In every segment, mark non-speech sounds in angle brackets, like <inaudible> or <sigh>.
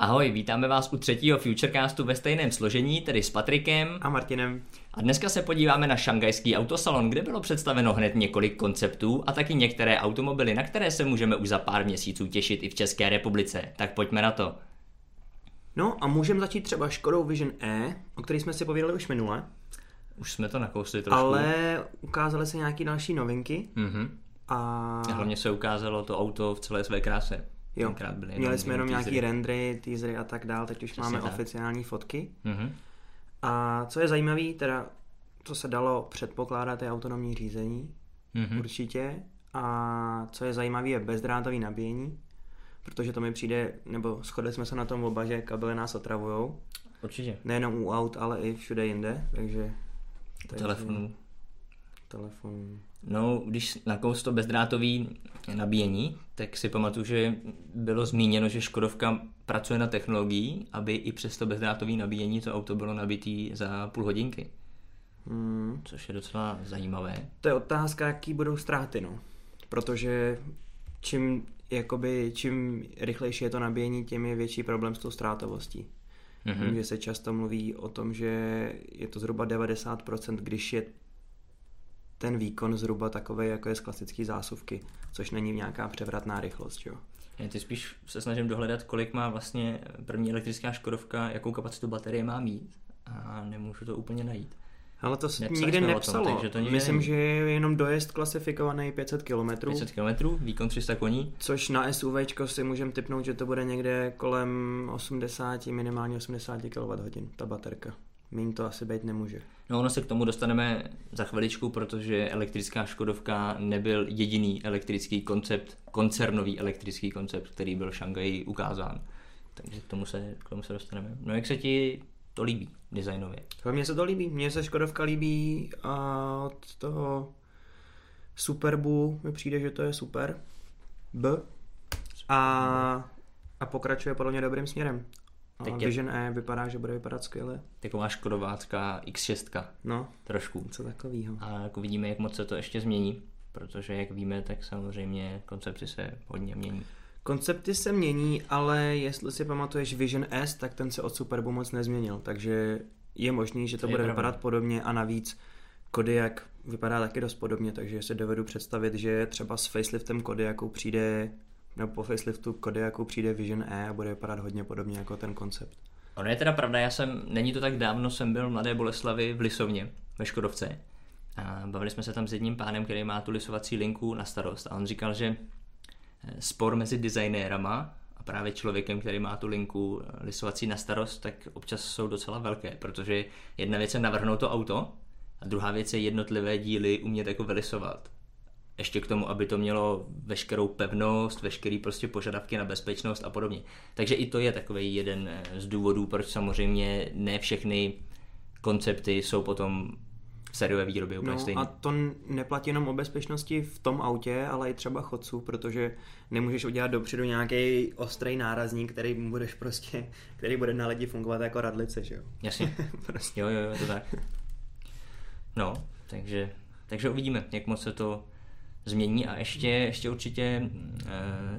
Ahoj, vítáme vás u třetího Futurecastu ve stejném složení, tedy s Patrikem a Martinem. A dneska se podíváme na šangajský autosalon, kde bylo představeno hned několik konceptů a taky některé automobily, na které se můžeme už za pár měsíců těšit i v České republice. Tak pojďme na to. No a můžeme začít třeba Škodou Vision E, o který jsme si povídali už minule. Už jsme to nakousli trošku. Ale ukázaly se nějaké další novinky. Mm-hmm. A... Hlavně se ukázalo to auto v celé své kráse. Jo, byly měli jsme jenom nějaký rendry, teasery a tak dál, teď už Přesně máme tak. oficiální fotky. Mm-hmm. A co je zajímavé, teda co se dalo předpokládat, je autonomní řízení, mm-hmm. určitě. A co je zajímavé, je bezdrátový nabíjení, protože to mi přijde, nebo shodli jsme se na tom oba, že kabely nás otravujou. Určitě. Nejenom u aut, ale i všude jinde, takže... Telefonu. Telefon. No, když nakous to bezdrátový nabíjení, tak si pamatuju, že bylo zmíněno, že Škodovka pracuje na technologii, aby i přes to bezdrátový nabíjení to auto bylo nabitý za půl hodinky. Hmm. Což je docela zajímavé. To je otázka, jaký budou ztráty, no. Protože čím, jakoby, čím rychlejší je to nabíjení, tím je větší problém s tou ztrátovostí. Mm-hmm. Že se často mluví o tom, že je to zhruba 90%, když je ten výkon zhruba takový, jako je z klasické zásuvky, což není nějaká převratná rychlost. Jo? Já ty spíš se snažím dohledat, kolik má vlastně první elektrická Škodovka, jakou kapacitu baterie má mít a nemůžu to úplně najít. Ale to se nikdy nepsalo. Tom, takže to Myslím, nevím. že je jenom dojezd klasifikovaný 500 km. 500 km, výkon 300 koní. Což na SUV si můžeme typnout, že to bude někde kolem 80, minimálně 80 kWh, ta baterka. Méně to asi být nemůže. No ono se k tomu dostaneme za chviličku, protože elektrická Škodovka nebyl jediný elektrický koncept, koncernový elektrický koncept, který byl v Šangaji ukázán. Takže k tomu se, k tomu se dostaneme. No jak se ti to líbí designově? Mně se to líbí. Mně se Škodovka líbí a od toho Superbu mi přijde, že to je super. B. A, a pokračuje podle mě dobrým směrem. No, a Vision E vypadá, že bude vypadat skvěle. Taková škodovácká X6. No, trošku. Co takového. A jako vidíme, jak moc se to ještě změní, protože jak víme, tak samozřejmě koncepty se hodně mění. Koncepty se mění, ale jestli si pamatuješ Vision S, tak ten se od Superbu moc nezměnil, takže je možný, že to, to bude vypadat podobně a navíc Kodiak vypadá taky dost podobně, takže si dovedu představit, že třeba s faceliftem Kodiaku přijde nebo po faceliftu Kodiaku přijde Vision E a bude vypadat hodně podobně jako ten koncept. Ono je teda pravda, já jsem, není to tak dávno, jsem byl v Mladé Boleslavi v Lisovně, ve Škodovce. A bavili jsme se tam s jedním pánem, který má tu lisovací linku na starost a on říkal, že eh, spor mezi designérama a právě člověkem, který má tu linku eh, lisovací na starost, tak občas jsou docela velké, protože jedna věc je navrhnout to auto a druhá věc je jednotlivé díly umět jako vylisovat ještě k tomu, aby to mělo veškerou pevnost, veškerý prostě požadavky na bezpečnost a podobně. Takže i to je takový jeden eh, z důvodů, proč samozřejmě ne všechny koncepty jsou potom v sériové výrobě úplně no, stejné. A to neplatí jenom o bezpečnosti v tom autě, ale i třeba chodců, protože nemůžeš udělat dopředu nějaký ostrý nárazník, který budeš prostě, který bude na lidi fungovat jako radlice, že jo? Jasně. <laughs> prostě. Jo, jo, jo, to tak. No, takže, takže uvidíme, jak moc se to změní a ještě, ještě určitě e,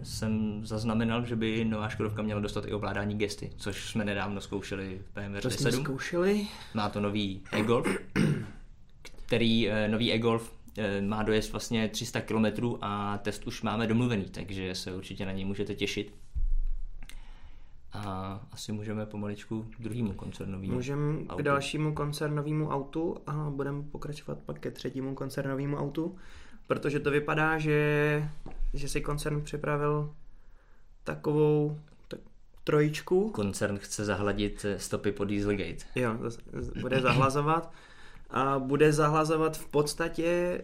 jsem zaznamenal, že by nová Škodovka měla dostat i ovládání gesty, což jsme nedávno zkoušeli v BMW to jsme zkoušeli. Má to nový e-Golf, který e, nový e-Golf e, má dojezd vlastně 300 km a test už máme domluvený, takže se určitě na něj můžete těšit. A asi můžeme pomaličku k druhému koncernovému Můžeme k dalšímu koncernovému autu a budeme pokračovat pak ke třetímu koncernovému autu protože to vypadá, že, že si koncern připravil takovou tak, trojičku. Koncern chce zahladit stopy po Dieselgate. Jo, bude zahlazovat a bude zahlazovat v podstatě,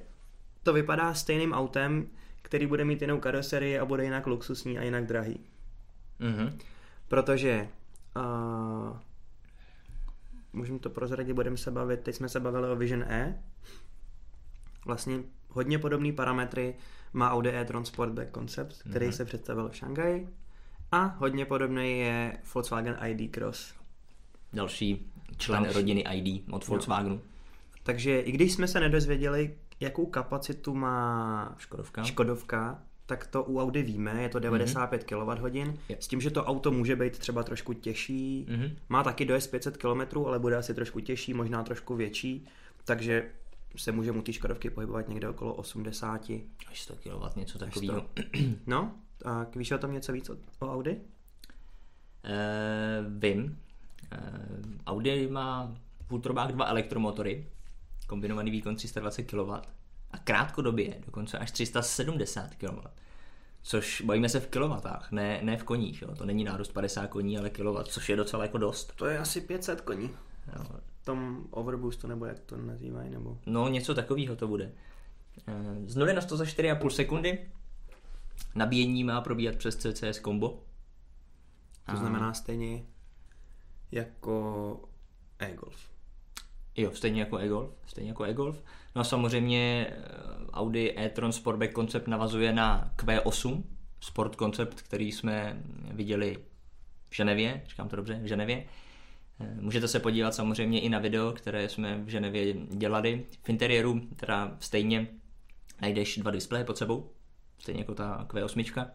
to vypadá stejným autem, který bude mít jinou karoserii a bude jinak luxusní a jinak drahý. Mm-hmm. Protože uh, můžeme to prozradit, budeme se bavit, teď jsme se bavili o Vision E, vlastně hodně podobné parametry má Audi e-tron Sportback Concept, který mm-hmm. se představil v Šanghaji a hodně podobný je Volkswagen ID Cross. Další člen Další. rodiny ID od Volkswagenu. No. Takže i když jsme se nedozvěděli, jakou kapacitu má Škodovka, Škodovka tak to u Audi víme, je to 95 mm-hmm. kWh, s tím, že to auto může být třeba trošku těžší, Mhm. má taky dojezd 500 km, ale bude asi trošku těžší, možná trošku větší, takže se může mu ty Škodovky pohybovat někde okolo 80. Až 100 kW, něco takového. <clears throat> No, tak víš o tom něco víc o, o Audi? Eh, vím. Eh, Audi má v ultrobách dva elektromotory, kombinovaný výkon 320 kW a krátkodobě dokonce až 370 kW. Což bavíme se v kilovatách, ne, ne v koních. Jo. To není nárůst 50 koní, ale kilowatt, což je docela jako dost. To je asi 500 koní. Jo. Tom overboostu, nebo jak to nazývají, nebo... No, něco takového to bude. Eh, Z 0 na 100 za 4,5 sekundy. Nabíjení má probíhat přes CCS Combo. To znamená stejně jako e-golf. Jo, stejně jako e-golf, stejně jako e-golf. No a samozřejmě eh, Audi e-tron Sportback koncept navazuje na Q8, sport koncept, který jsme viděli v Ženevě, říkám to dobře, v Ženevě. Můžete se podívat samozřejmě i na video, které jsme v Ženevě dělali. V interiéru teda stejně najdeš dva displeje pod sebou, stejně jako ta Q8.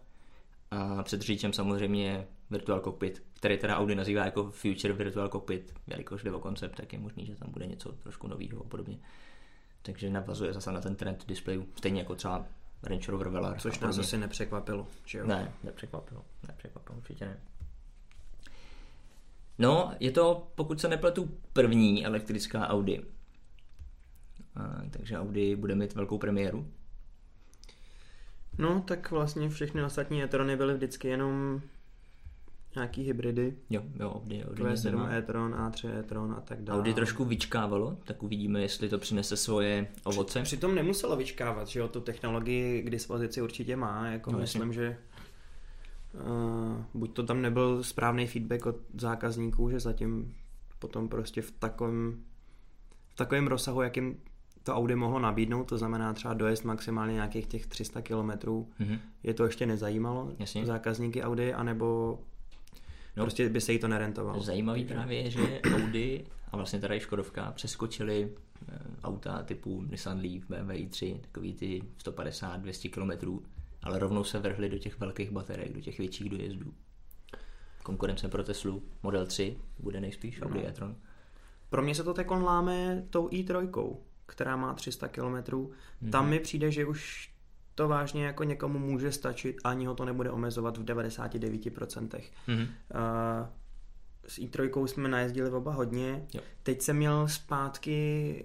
A před řidičem samozřejmě Virtual Cockpit, který teda Audi nazývá jako Future Virtual Cockpit, jelikož jde o koncept, tak je možný, že tam bude něco trošku nového a podobně. Takže navazuje zase na ten trend displejů, stejně jako třeba Range Rover Velar. Což nás asi nepřekvapilo, že jo? Ne, nepřekvapilo, nepřekvapilo, určitě ne. No, je to, pokud se nepletu, první elektrická Audi. A, takže Audi bude mít velkou premiéru. No, tak vlastně všechny ostatní e-trony byly vždycky jenom nějaký hybridy. Jo, jo, Audi, Audi, nic Q7 nemá. e-tron, A3 e-tron a tak dále. Audi trošku vyčkávalo, tak uvidíme, jestli to přinese svoje ovoce. Přitom nemuselo vyčkávat, že jo, tu technologii k dispozici určitě má, jako No, myslím, že uh, buď to tam nebyl správný feedback od zákazníků, že zatím potom prostě v takovém v takovém rozsahu, jakým to Audi mohlo nabídnout, to znamená třeba dojezd maximálně nějakých těch 300 km, Mhm. je to ještě nezajímalo Jasně. zákazníky Audi, anebo No. prostě by se jí to nerentovalo. Zajímavý právě je, že Audi a vlastně teda i Škodovka přeskočili eh, auta typu Nissan Leaf, BMW i3, takový ty 150-200 km, ale rovnou se vrhli do těch velkých baterek, do těch větších dojezdů. Konkurence pro Teslu Model 3 bude nejspíš Audi e-tron. Pro mě se to teď láme tou i3, která má 300 km. Mm-hmm. Mhm. Tam mi přijde, že už to vážně jako někomu může stačit a ani ho to nebude omezovat v 99%. Mhm. Uh, s i3 jsme najezdili oba hodně. Jo. Teď jsem měl zpátky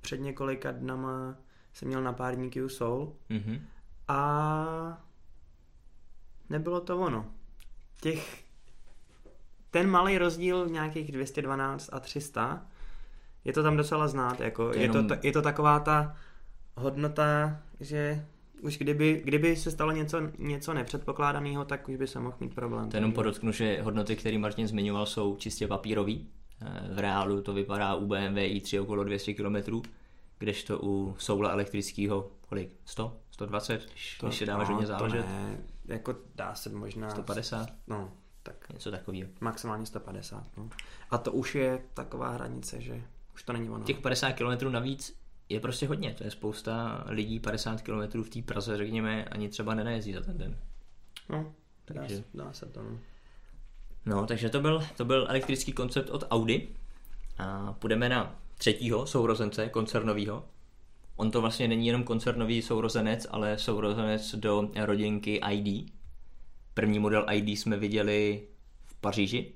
před několika dnama jsem měl na pár dní Soul Mhm. A nebylo to ono. Těch, ten malý rozdíl nějakých 212 a 300, je to tam docela znát. Jako, je, jenom- to, je to taková ta hodnota, že už kdyby, kdyby se stalo něco, něco nepředpokládaného, tak už by se mohl mít problém. To jenom podotknu, že hodnoty, které Martin zmiňoval, jsou čistě papírový. Eh, V reálu to vypadá u BMW i3 okolo 200 km, kdežto u Soula elektrického kolik? 100? 120? Když, to, když se dáváš no, hodně to záležet? ne, jako dá se možná... 150? No, tak Něco takového. maximálně 150. No. A to už je taková hranice, že už to není ono. Těch 50 km navíc je prostě hodně. To je spousta lidí 50 km v té Praze, řekněme, ani třeba nenajezdí za ten den. No, dá, Takže- se- dá se to. No. No, takže to byl, to byl elektrický koncept od Audi. A půjdeme na třetího sourozence koncernového. On to vlastně není jenom koncernový sourozenec, ale sourozenec do rodinky ID. První model ID jsme viděli v Paříži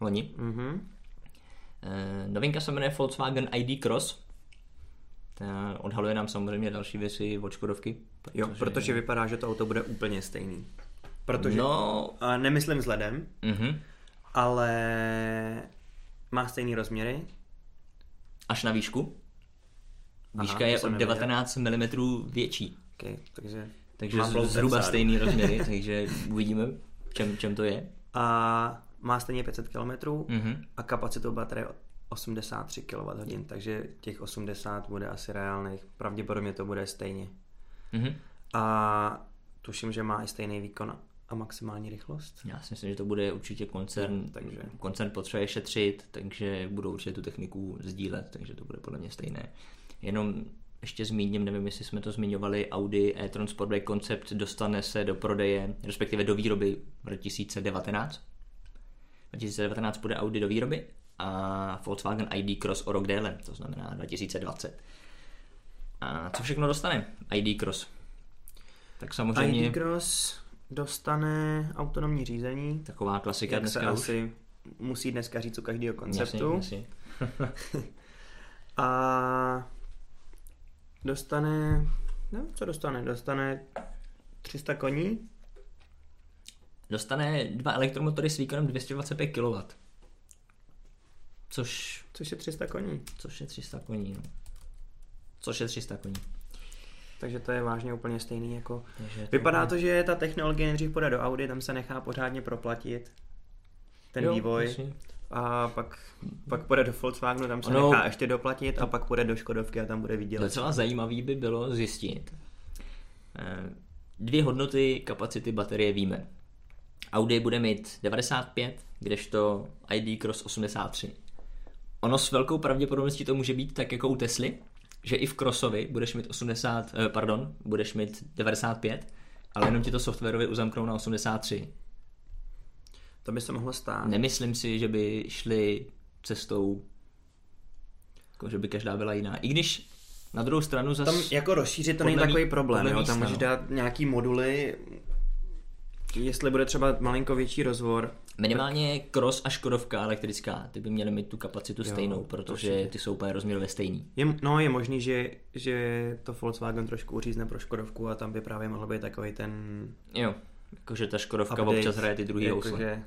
loni. Mhm. Eh, Novinka se jmenuje Volkswagen ID Cross. Ta odhaluje nám samozřejmě další věci od Škodovky. Jo, protože vypadá, že to auto bude úplně stejný. Protože, No, nemyslím vzhledem, mhm. ale má stejný rozměry. Až na výšku. Výška Aha, je to jsem o nevěděl. 19 mm větší. Okay, takže Takže má z- plout zhruba stejný <laughs> rozměry, takže uvidíme, v čem, čem to je. A má stejně 500 km Mhm. a kapacitou baterie 83 kWh, takže těch 80 bude asi reálných. Pravděpodobně to bude stejně. Mhm. A tuším, že má i stejný výkon a maximální rychlost. Já si myslím, že to bude určitě koncern, takže- koncern potřebuje šetřit, takže budou určitě tu techniku sdílet, takže to bude podle mě stejné. Jenom ještě zmíním, nevím, jestli jsme to zmiňovali, Audi e-tron Sportback koncept dostane se do prodeje, respektive do výroby v 2019. 2019 bude Audi do výroby a Volkswagen ID Cross o rok déle, to znamená 2020. A co všechno dostane ID Cross? Tak samozřejmě... ID Cross dostane autonomní řízení. Taková klasika jak dneska se už. asi musí dneska říct u každého konceptu. Jasně, jasně. <laughs> a dostane, no co dostane? Dostane 300 koní. Dostane dva elektromotory s výkonem 225 kW. Což, Což je 300 koní. což je 300 koní. No. Což je 300 koní. Takže to je vážně úplně stejný jako... Takže Vypadá to, že ta technologie nejdřív půjde do Audi, tam se nechá pořádně proplatit ten Jo, vývoj. jasně. A pak, pak půjde do Volkswagenu, tam se Ono- nechá ještě doplatit a pak půjde do Škodovky a tam bude vydělat. Docela zajímavý by bylo zjistit. eh, Dvě hodnoty kapacity baterie víme. Audi bude mít 95, kdežto ID Cross 83. Ono s velkou pravděpodobností to může být tak jako u Tesly, že i v Crossovi budeš mít 80, eh, pardon, budeš mít 95, ale jenom ti to softwarově uzamknou na 83. To by se mohlo stát. Nemyslím si, že by šli cestou, jako že by každá byla jiná. I když na druhou stranu zase... Tam jako rozšířit to není takový problém, jo? tam můžeš dát nějaký moduly, jestli bude třeba malinko větší rozvor, Minimálně Cross a Škodovka elektrická, ty by měly mít tu kapacitu Jo, stejnou, protože určitě. ty jsou úplně rozměrově stejný. Je, no je možný, že, že to Volkswagen trošku uřízne pro Škodovku a tam by právě mohl být takový ten Jo, jakože ta Škodovka update, občas hraje ty druhý housle. jakože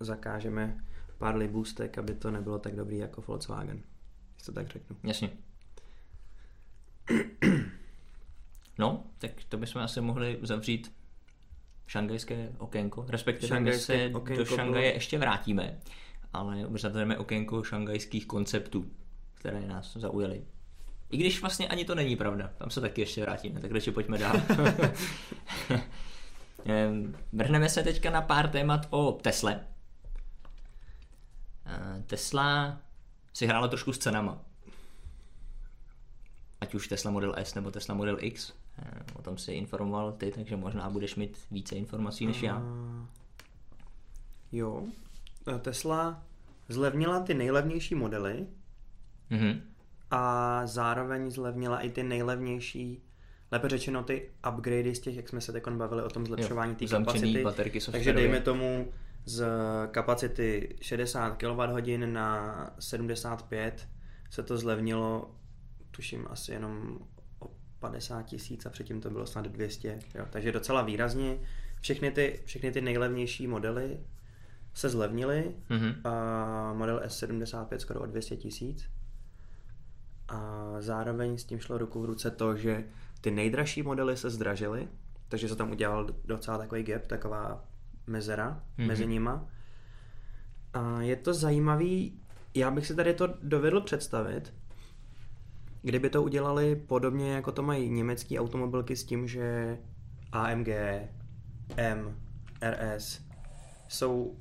zakážeme pár libůstek, aby to nebylo tak dobrý jako Volkswagen. Když to tak řeknu. Jasně. No, tak to bychom asi mohli zavřít šangajské okénko, respektive my Šangajské se okénko do Šangaje bylo- ještě vrátíme, ale uzavřeme okénko šangajských konceptů, které nás zaujaly. I když vlastně ani to není pravda, tam se taky ještě vrátíme, tak radši pojďme dál. <laughs> <laughs> Vrhneme se teďka na pár témat o Tesle. Tesla si hrála trošku s cenama. Ať už Tesla Model S nebo Tesla Model X. Eh, O tom si informoval ty, takže možná budeš mít více informací než já. A... Jo. E, Tesla zlevnila ty nejlevnější modely Mhm. a zároveň zlevnila i ty nejlevnější, lépe řečeno ty upgradey z těch, jak jsme se teď bavili o tom zlepšování té kapacity. baterky Takže dejme tomu z kapacity 60 kWh na 75 se to zlevnilo, tuším asi jenom 50 tisíc a předtím to bylo snad 200. Jo. Takže docela výrazně. Všechny ty, všechny ty nejlevnější modely se zlevnily. Mhm. A model S75 skoro o 200 tisíc. A zároveň s tím šlo ruku v ruce to, že ty nejdražší modely se zdražily, takže se tam udělal docela takový gap, taková mezera Mhm. mm-hmm. mezi nima. A je to zajímavý, já bych si tady to dovedl představit, kdyby to udělali podobně, jako to mají německé automobilky s tím, že AMG, M, RS jsou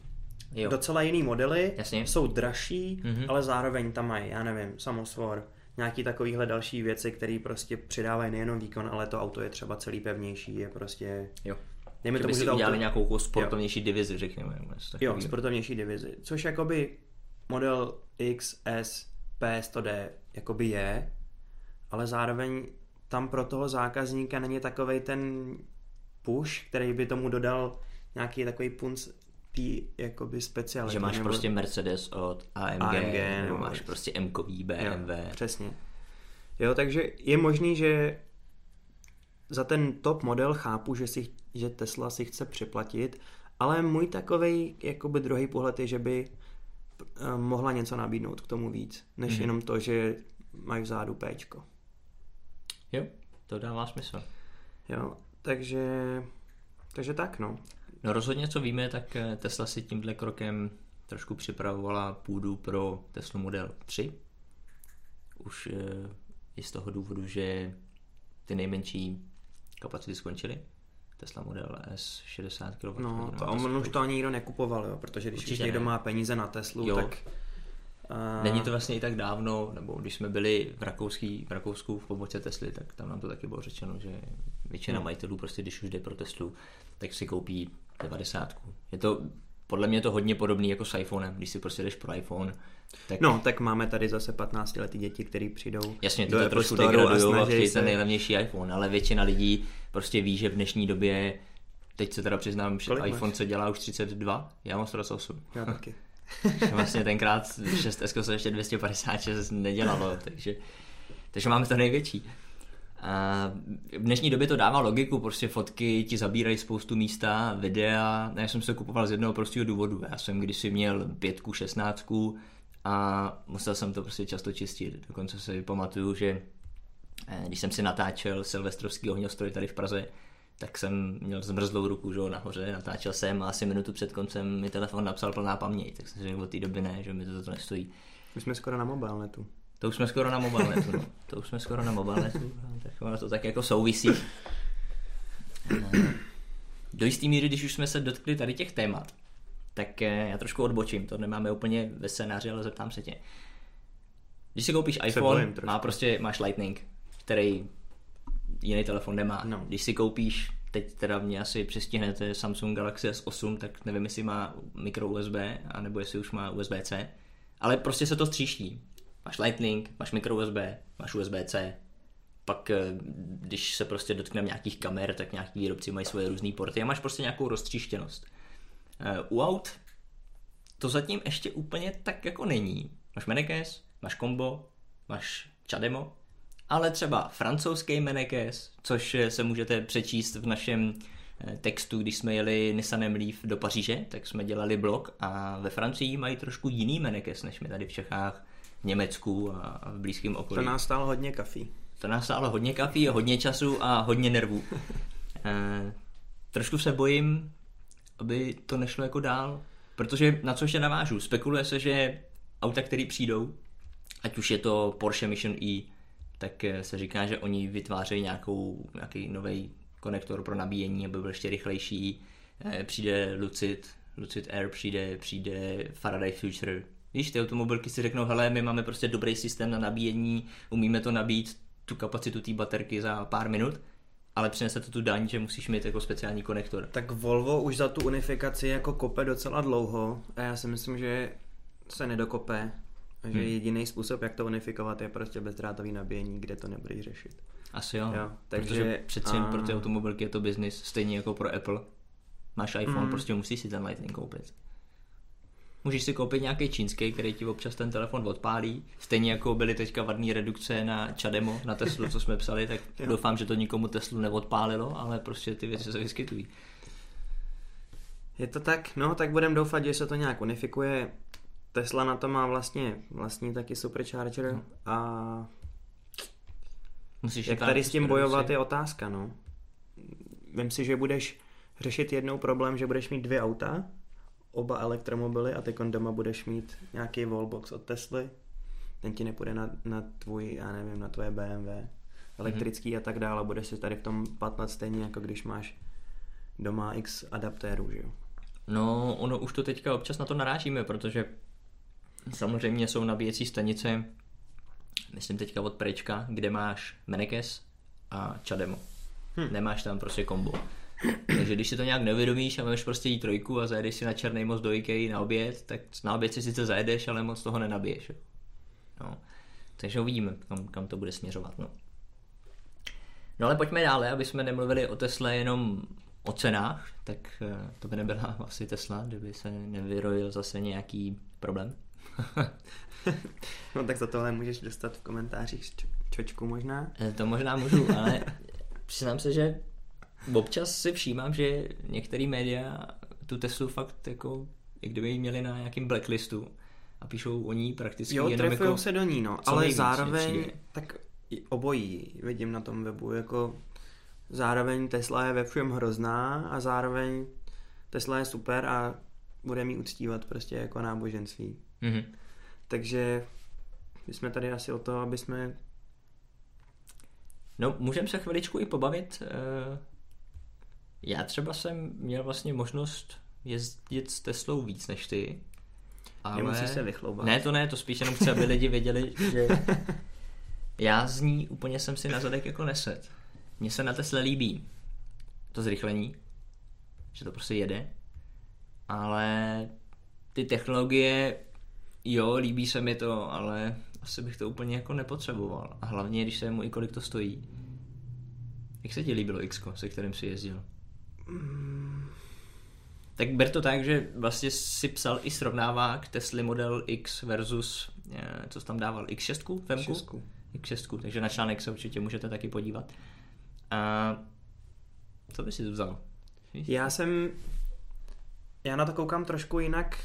Jo. docela jiný modely, Jasně. jsou dražší, Mhm. ale zároveň tam mají, já nevím, samosvor, nějaký takovýhle další věci, které prostě přidávají nejenom výkon, ale to auto je třeba celý pevnější, je prostě... Jo. Dejme tomu, si udělali auto... nějakou jako sportovnější divizi, řekněme. Jo, sportovnější divizi. Což jakoby model X, S, P100D jakoby je, ale zároveň tam pro toho zákazníka není takovej ten push, který by tomu dodal nějaký takový punc tý jakoby speciality. Že máš nebo- prostě Mercedes od AMG, AMG, nebo nebo- máš prostě M-kový BMW. Jo, přesně. Jo, takže je možný, že za ten top model chápu, že, si, že Tesla si chce připlatit, ale můj takový jakoby druhý pohled je, že by eh, mohla něco nabídnout k tomu víc, než Mhm. mm-hmm. jenom to, že mají vzadu Pčko. Jo, to dává smysl. Jo, takže, takže tak no. No rozhodně, co víme, tak eh, Tesla si tímhle krokem trošku připravovala půdu pro Tesla Model 3. Už eh, i z toho důvodu, že ty nejmenší kapacity skončily. Tesla Model S 60 kW. No, to on už to ani nikdo nekupoval, jo, protože když Určitě už někdo ne. má peníze na Teslu, Jo. tak A... Není to vlastně i tak dávno, nebo když jsme byli v, Rakouský, v Rakousku v poboce Tesly, tak tam nám to taky bylo řečeno, že většina No. majitelů prostě, když už jde pro Teslu, tak si koupí 90. Je to, podle mě je to hodně podobný jako s iPhonem, když si prostě jdeš pro iPhone, tak No, tak máme tady zase 15 letý děti, který přijdou Jasně, ty do to trošku degradují a chtějí se- ten nejlevnější iPhone, ale většina lidí prostě ví, že v dnešní době, teď se teda přiznám, že Kolik máš? iPhone se dělá už 32, já mám 128. Já taky. <laughs> <laughs> Vlastně tenkrát 6S se ještě 256 nedělalo, takže, takže máme to největší. A v dnešní době to dává logiku, prostě fotky ti zabírají spoustu místa, videa, já jsem se kupoval z jednoho prostého důvodu, já jsem kdysi měl pětku, šestnáctku a musel jsem to prostě často čistit, dokonce si pamatuju, že eh, když jsem si natáčel silvestrovský ohňostroj tady v Praze, tak jsem měl zmrzlou ruku, že nahoře, natáčel jsem a asi minutu před koncem mi telefon napsal plná paměť, tak jsem si řekl od té doby ne, že mi to za to nestojí. My jsme skoro na mobilnetu. To už jsme skoro na mobilnetu, no. To už jsme skoro na mobilnetu, no, tak ono to tak jako souvisí. Eh, Do jisté míry, když už jsme se dotkli tady těch témat, tak eh, já trošku odbočím, to nemáme úplně ve scénáři, ale zeptám se tě. Když si koupíš iPhone, má prostě, máš Lightning, který jiný telefon nemá. No. Když si koupíš, teď teda mě asi přistihnete Samsung Galaxy S8, tak nevím, jestli má micro USB, anebo jestli už má USB-C, ale prostě se to stříští. Máš Lightning, máš micro USB, máš USB-C, pak eh, když se prostě dotkneme nějakých kamer, tak nějaký výrobci mají svoje různé porty a máš prostě nějakou roztříštěnost. Eh, U aut to zatím ještě úplně tak jako není. Máš Menekes, máš Combo, máš Chademo, ale třeba francouzský Menekes, což eh, se můžete přečíst v našem eh, textu, když jsme jeli Nissanem Leaf do Paříže, tak jsme dělali blog a ve Francii mají trošku jiný Menekes, než my tady v Čechách, v Německu a v blízkém To okolí. nás stálo hodně kafí. To nás stálo hodně kafí, hodně času a hodně nervů. <laughs> Eh, trošku se bojím, aby to nešlo jako dál, protože na co ještě navážu, spekuluje se, že auta, které přijdou, ať už je to Porsche Mission E, tak eh, se říká, že oni vytvářejí nějakou, nějaký nový konektor pro nabíjení, aby byl ještě rychlejší. Eh, Přijde Lucid, Lucid Air, přijde, přijde Faraday Future. Víš, ty automobilky si řeknou, hele, my máme prostě dobrý systém na nabíjení, umíme to nabít tu kapacitu té baterky za pár minut, ale přinese to tu daň, že musíš mít jako speciální konektor. Tak Volvo už za tu unifikaci jako kope docela dlouho a já si myslím, že se nedokope. A že Hmm. jediný způsob, jak to unifikovat, je prostě bezdrátový nabíjení, kde to nebudeš řešit. Asi jo, Jo, takže takže- přeci jen a- pro ty automobilky je to business, stejně jako pro Apple. Máš iPhone, Mm. prostě musíš si ten Lightning koupit. Můžeš si koupit nějaký čínský, který ti občas ten telefon odpálí. Stejně jako byly teďka vadné redukce na Chademo, na Teslu, co jsme psali, tak <laughs> Jo. doufám, že to nikomu Teslu neodpálilo, ale prostě ty věci se vyskytují. Je to tak? No, tak budeme doufat, že se to nějak unifikuje. Tesla na to má vlastně vlastní taky supercharger No. a Musíš jak tady s tím bojovat je otázka, no. Vem si, že budeš řešit jednou problém, že budeš mít dvě auta, oba elektromobily a teď doma budeš mít nějaký wallbox od Tesly, ten ti nepůjde na, na tvůj, já nevím, na tvoje BMW, elektrický a tak dále, budeš si tady v tom patlat stejně, jako když máš doma x adaptérů, že jo. No, ono už to teďka občas na to narážíme, protože samozřejmě jsou nabíjecí stanice, myslím teďka od Prečka, kde máš Menekes a Chademo. Hm. Nemáš tam prostě kombo. Takže když si to nějak nevědomíš a máš prostě jí trojku a zajedeš si na Černý most do Ikei na oběd, tak na oběd si sice zajedeš, ale moc toho nenabiješ. No. Takže uvidíme, kam, kam to bude směřovat. No. no ale pojďme dále, aby jsme nemluvili o Tesle jenom o cenách, tak eh, to by nebyla <laughs> asi Tesla, kdyby se nevyrojil zase nějaký problém. <laughs> No tak za tohle můžeš dostat v komentářích čočku možná. Eh, To možná můžu, ale přiznám se, že občas si všímám, že některé média tu Teslu fakt jako, i kdyby ji měli na nějakým blacklistu a píšou o ní prakticky Jo, jenom jako... se do ní, no, ale zároveň, tak obojí vidím na tom webu, jako zároveň Tesla je ve všem hrozná a zároveň Tesla je super a bude mi uctívat prostě jako náboženství. Mhm. Takže my jsme tady asi o to, aby jsme No, můžeme se chviličku i pobavit. eh, Já třeba jsem měl vlastně možnost jezdit s Teslou víc než ty. Ale... Nemusíš se vychloubat. Ne, to ne, to spíš jenom chci, aby lidi věděli, že <laughs> já z ní úplně jsem si na zadek jako neset. Mně se na Tesla líbí to zrychlení, že to prostě jede, ale ty technologie, jo, líbí se mi to, ale asi bych to úplně jako nepotřeboval. A hlavně, když se mu i kolik to stojí. Jak se ti líbilo X, se kterým si jezdil? Mm. Tak ber to tak, že vlastně si psal i srovnávák Tesla Model X versus, eh, co jsi tam dával, X6, Femku? X6. X6, takže na článek se určitě můžete taky podívat. A co by si vzal? Já jsem, já na to koukám trošku jinak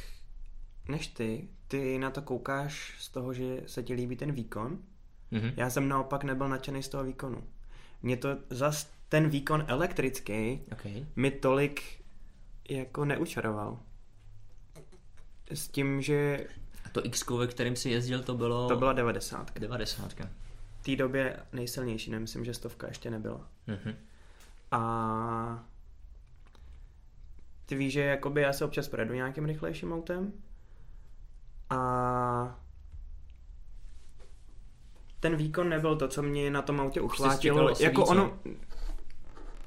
než ty. Ty na to koukáš z toho, že se ti líbí ten výkon. Mm-hmm. Já jsem naopak nebyl nadšený z toho výkonu. Mě to zas ten výkon elektrický okay. mi tolik jako neučaroval. S tím, že... A to X, ve kterým si jezdil, to bylo... To byla 90. 90. V té době nejsilnější, nemyslím, že stovka ještě nebyla. Mm-hmm. A ty víš, že jakoby já se občas projedu nějakým rychlejším autem a ten výkon nebyl to, co mě na tom autě uchvátilo. Jako ono,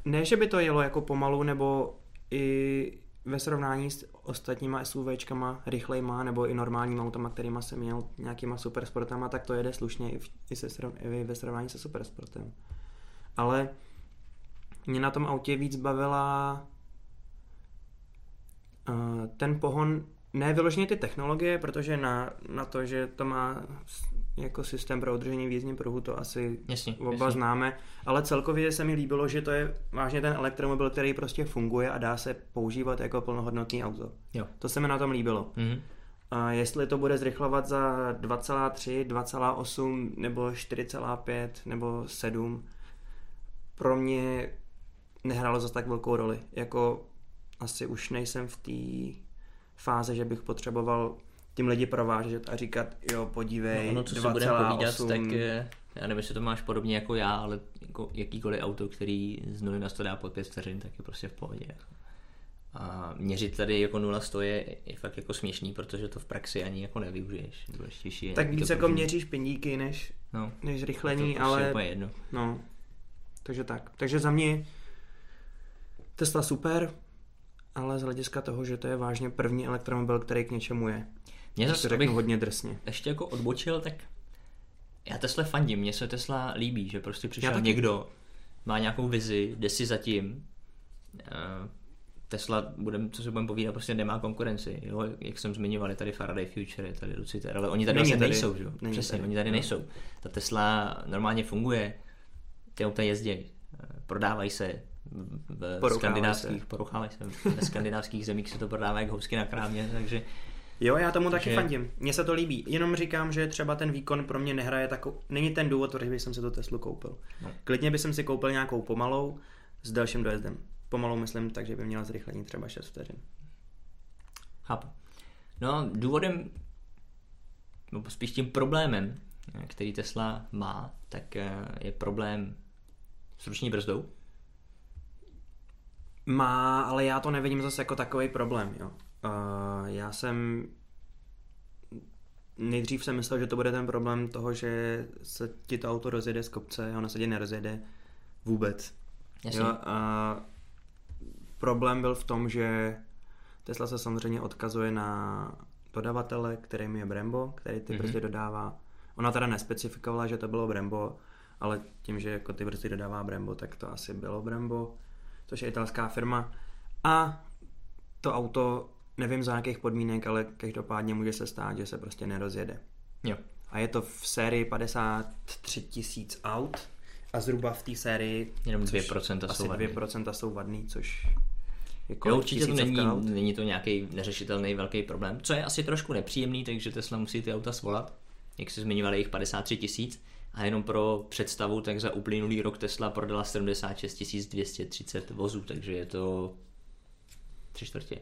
ne, že by to jelo jako pomalu, nebo i ve srovnání s ostatníma SUVčkama rychlejma, nebo i normálníma autama, kterýma jsem měl nějakýma supersportama, tak to jede slušně i, v, i, se, i ve srovnání se supersportem. Ale mě na tom autě víc bavila uh, ten pohon, ne vyloženě ty technologie, protože na, na to, že to má jako systém pro udržení v jízdním pruhu, to asi jasně, oba jasně. známe, ale celkově se mi líbilo, že to je vážně ten elektromobil, který prostě funguje a dá se používat jako plnohodnotný auto. Jo. To se mi na tom líbilo. Mm-hmm. A jestli to bude zrychlovat za 2,3, 2,8 nebo 4,5 nebo 7, pro mě nehrálo zase tak velkou roli. Jako asi už nejsem v té fáze, že bych potřeboval tím lidi provážet a říkat, jo, podívej, no, ono, co 2, si budeme povídat, tak já nevím, jestli to máš podobně jako já, ale jako jakýkoliv auto, který z 0 na 100 dá pod 5 vteřin, tak je prostě v pohodě. Jako. A měřit tady jako 0 100 je, je fakt jako směšný, protože to v praxi ani jako nevyužiješ. Důležitější je tak víc jako měříš pindíky než, no, než zrychlení, to prostě ale... jedno. No, takže tak. Takže za mě Tesla super, ale z hlediska toho, že to je vážně první elektromobil, který k něčemu je. Mě zase řeknu hodně drsně. Ještě jako odbočil, tak já Tesla fandím, mně se Tesla líbí, že prostě přišel někdo, má nějakou vizi, jde si zatím. Tesla, budem, co se budeme povídat, prostě nemá konkurenci. Jo? Jak jsem zmiňoval, je tady Faraday Future, je tady Luciter, ale oni tady vlastně nejsou. Že? Přesně, tady. oni tady no. nejsou. Ta Tesla normálně funguje, ty auta jezdí, prodávají se, v skandinávských, se. poruchávají se, ve skandinávských zemích se to prodává jak housky na krámě, takže Jo, já tomu taky že... fandím. Mně se to líbí. Jenom říkám, že třeba ten výkon pro mě nehraje takový. Není ten důvod, proč bych si tu Teslu koupil. No. Klidně bych si koupil nějakou pomalou s delším dojezdem. Pomalou myslím, takže by měla zrychlení třeba 6 vteřin. Chápu. No, důvodem, nebo spíš tím problémem, který Tesla má, tak eh, je problém s ruční brzdou. Má, ale já to nevidím zase jako takový problém, jo. Uh, já jsem nejdřív jsem myslel, že to bude ten problém toho, že se ti to auto rozjede z kopce a ono se ti nerozjede vůbec. Jasně. Jo, a problém byl v tom, že Tesla se samozřejmě odkazuje na dodavatele, kterým je Brembo, který ty mm-hmm. brzdy dodává. Ona teda nespecifikovala, že to bylo Brembo, ale tím, že jako ty brzdy dodává Brembo, tak to asi bylo Brembo, což je italská firma. A to auto nevím za jakých podmínek, ale každopádně může se stát, že se prostě nerozjede. Jo. A je to v sérii 53 tisíc aut a zhruba v té sérii jenom 2% jsou vadný. 2% jsou vadný, což je jo, určitě to není, aut. není to nějaký neřešitelný velký problém, co je asi trošku nepříjemný, takže Tesla musí ty auta svolat, jak se zmiňovali, jich 53 tisíc a jenom pro představu, tak za uplynulý rok Tesla prodala 76 230 vozů, takže je to tři čtvrtě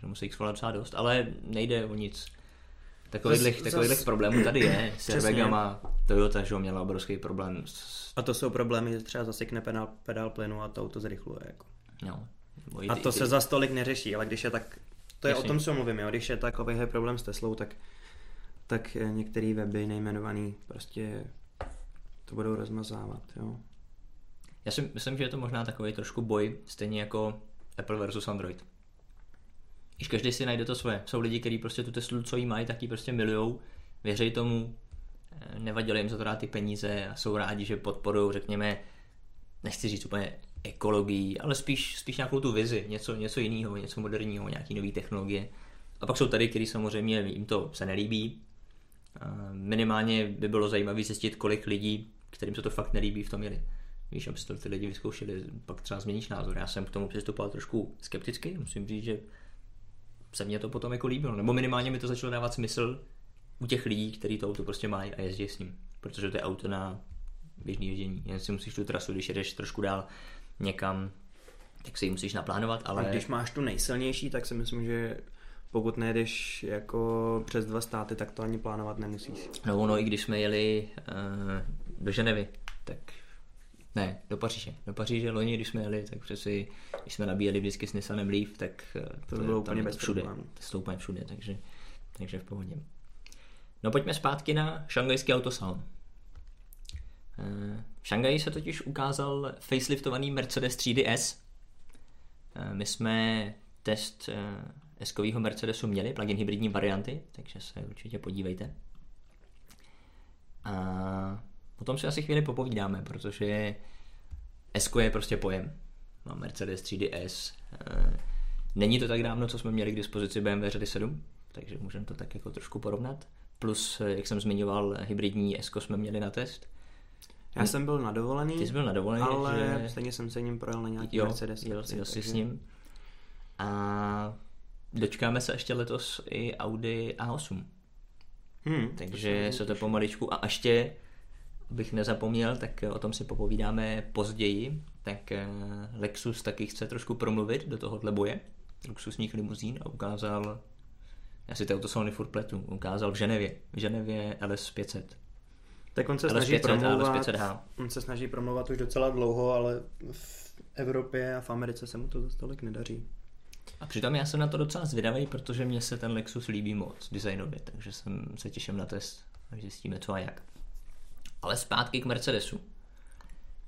že musí jich svolat docela dost, ale nejde o nic. Takových, takových problémů tady je. <clears throat> Servega má Toyota, že měla obrovský problém. S... A to jsou problémy, že třeba zasekne pedál, pedál plynu a to auto zrychluje. Jako. No, a to ty... se za stolik neřeší, ale když je tak to je Jasně. o tom, co mluvím, jo. Když je takovýhle problém s Teslou, tak, tak eh, některé weby nejmenovaný prostě to budou rozmazávat, jo. Já si myslím, že je to možná takový trošku boj, stejně jako Apple versus Android. Když každý si najde to svoje. Jsou lidi, kteří prostě tu Teslu, co jí mají, tak ji prostě milujou, věří tomu, eh, nevadily jim za to dát ty peníze a jsou rádi, že podporují, řekněme, nechci říct úplně ekologii, ale spíš, spíš nějakou tu vizi, něco, něco jiného, něco moderního, nějaký nové technologie. A pak jsou tady, kteří samozřejmě jim to se nelíbí. Minimálně by bylo zajímavé zjistit, kolik lidí, kterým se to fakt nelíbí, v tom měli. Víš, aby si to ty lidi vyzkoušeli, pak třeba změníš názor. Já jsem k tomu přistupoval trošku skepticky, musím říct, že se mně to potom jako líbilo. Nebo minimálně mi to začalo dávat smysl u těch lidí, kteří to auto prostě mají a jezdí s ním. Protože to je auto na běžný ježdění. Jen si musíš tu trasu, když jedeš trošku dál někam, tak si ji musíš naplánovat, ale... A když máš tu nejsilnější, tak si myslím, že pokud nejdeš jako přes dva státy, tak to ani plánovat nemusíš. No ono, i když jsme jeli uh, do Ženevy, tak ne, do Paříže. Do Paříže loni, když jsme jeli, tak přeci, když jsme nabíjeli vždycky s Nissanem Leaf, tak eh, To je- bylo úplně bez všude. problémů. To to úplně všude, takže, takže v pohodě. No pojďme zpátky na šangajský autosalon. Eh, V Šangaji se totiž ukázal faceliftovaný Mercedes 3DS. Eh, My jsme test S-kovýho Mercedesu měli, plug-in hybridní varianty, takže se určitě podívejte. A o tom si asi chvíli popovídáme, protože S je prostě pojem. Má Mercedes 3DS. Eh, Není to tak dávno, co jsme měli k dispozici BMW řady 7, takže můžeme to tak jako trošku porovnat. Plus, eh, jak jsem zmiňoval, hybridní S jsme měli na test. Já jsem byl na dovolený, Ty jsi byl na dovolený, ale že... stejně jsem se ním projel na nějaký Jo, Mercedes. jel, prostě, jel jsi takže- s ním. A dočkáme se ještě letos i Audi A8. Hmm, Takže se to pomaličku a ještě abych nezapomněl, tak o tom si popovídáme později, tak eh, Lexus taky chce trošku promluvit do tohohle boje luxusních limuzín a ukázal, já si ty autosalony furt pletu, ukázal v Ženevě, v Ženevě LS500. Tak on se snaží LS500 a promlouvat, LS500H. on se snaží promlouvat už docela dlouho, ale v Evropě a v Americe se mu to zase tolik nedaří. A přitom já jsem na to docela zvědavý, protože mně se ten Lexus líbí moc designově, takže jsem se těším na test, až zjistíme co a jak. Ale zpátky k Mercedesu.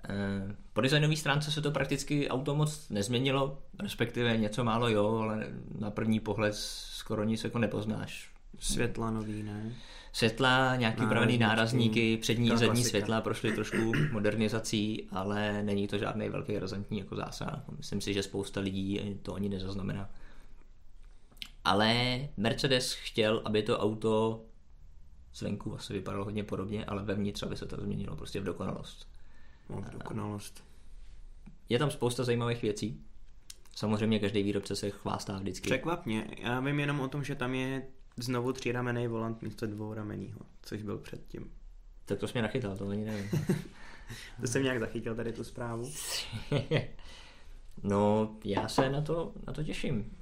Eh, Po designové stránce se to prakticky auto moc nezměnilo, respektive něco málo jo, ale na první pohled skoro nic jako nepoznáš. Světla nový, ne? Světla, nějaký upravený nárazníky, přední i taková zadní klasika. světla prošly trošku modernizací, ale není to žádný velký razantní jako zásah. Myslím si, že spousta lidí to ani nezaznamená. Ale Mercedes chtěl, aby to auto zvenku asi vypadalo hodně podobně, ale vevnitř, aby se to změnilo prostě v dokonalost. No, dokonalost. Je tam spousta zajímavých věcí. Samozřejmě každý výrobce se chvástá vždycky. Překvap mě, já vím jenom o tom, že tam je znovu tříramenný volant místo dvouramenýho, což byl předtím. Tak to jsi mě nachytal, to ani nevím. <laughs> To jsem nějak zachytil tady tu zprávu. <laughs> no, já se na to, na to těším.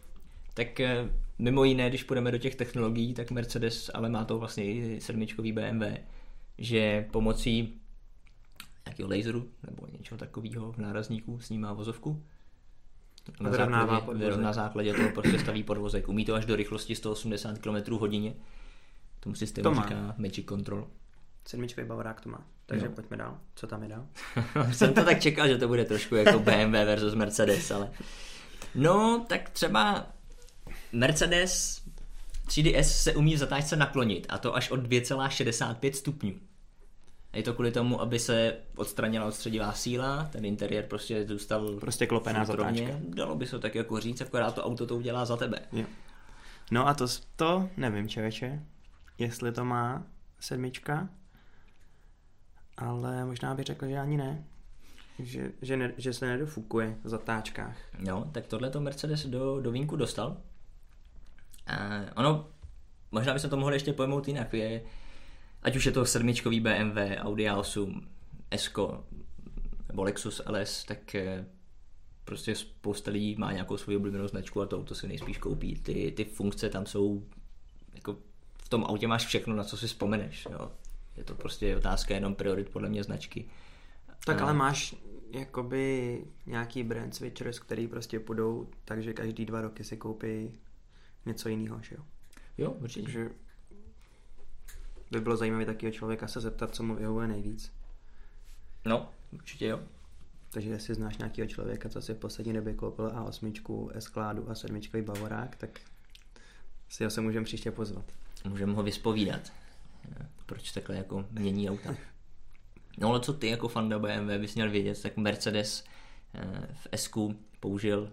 Tak eh, mimo jiné, když půjdeme do těch technologií, tak Mercedes ale má to vlastně i sedmičkový BMW, že pomocí nějakého laseru nebo něčeho takového v nárazníku snímá vozovku. Na základě, na základě toho prostě staví podvozek. Umí to až do rychlosti 180 km hodině. Tomu systému To má. říká Magic Control. Sedmičkový bavorák to má. Takže Jo. pojďme dál. Co tam je dál? <laughs> Jsem to tak čekal, že to bude trošku jako BMW versus Mercedes, ale... No, tak třeba Mercedes 3DS se umí v zatáčce naklonit, a to až o 2,65 stupňů. Je to kvůli tomu, aby se odstranila odstředivá síla, ten interiér prostě zůstal Prostě klopená zatáčka. Dalo by se to tak jako říct, akorát to auto to udělá za tebe. Jo. No a to, to nevím, člověče, jestli to má sedmička, ale možná bych řekl, že ani ne. Že, že, ne, že se nedofukuje v zatáčkách. No, tak tohle to Mercedes do, do vínku dostal. A ono, možná bychom to mohli ještě pojmout jinak. Je, ať už je to sedmičkový BMW, Audi A8, S, nebo Lexus LS, tak eh, prostě spousta lidí má nějakou svou oblíbenou značku a to auto si nejspíš koupí. Ty, ty funkce tam jsou, jako v tom autě máš všechno, na co si vzpomeneš. Jo. Je to prostě otázka jenom priorit podle mě značky. Tak A- ale máš jakoby nějaký brand switchers, který prostě půjdou, takže každý dva roky si koupí něco jiného, že jo. Jo, určitě. Takže by bylo zajímavé takového člověka se zeptat, co mu vyhovuje nejvíc. No, určitě jo. Takže jestli znáš nějakého člověka, co si v poslední době koupil A8, S-kládu a 7 Bavorák, tak si ho se můžeme příště pozvat. Můžeme ho vyspovídat. Proč takhle jako mění auta. No ale co ty jako fanda BMW bys měl vědět, tak Mercedes eh, v S použil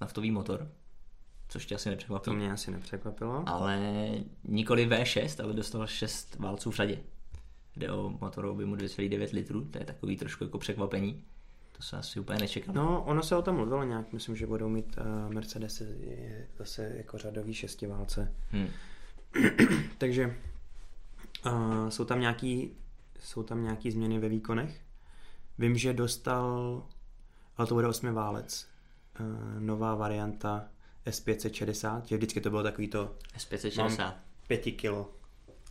naftový motor, což tě asi nepřekvapilo. To mě asi nepřekvapilo. Ale nikoli V6, ale dostal 6 válců v řadě. Jde o motorový mu 2,9 litrů, to je takový trošku jako překvapení. To se asi úplně nečekal. No, ono se o tom mluvilo nějak, myslím, že budou mít uh, Mercedes zase jako řadový šestiválce. Hmm. <clears throat> Takže uh, jsou tam nějaký jsou tam nějaký změny ve výkonech. Vím, že dostal, ale to bude osmiválec, uh, nová varianta S560, že vždycky to bylo takový to... S560. 5 kilo.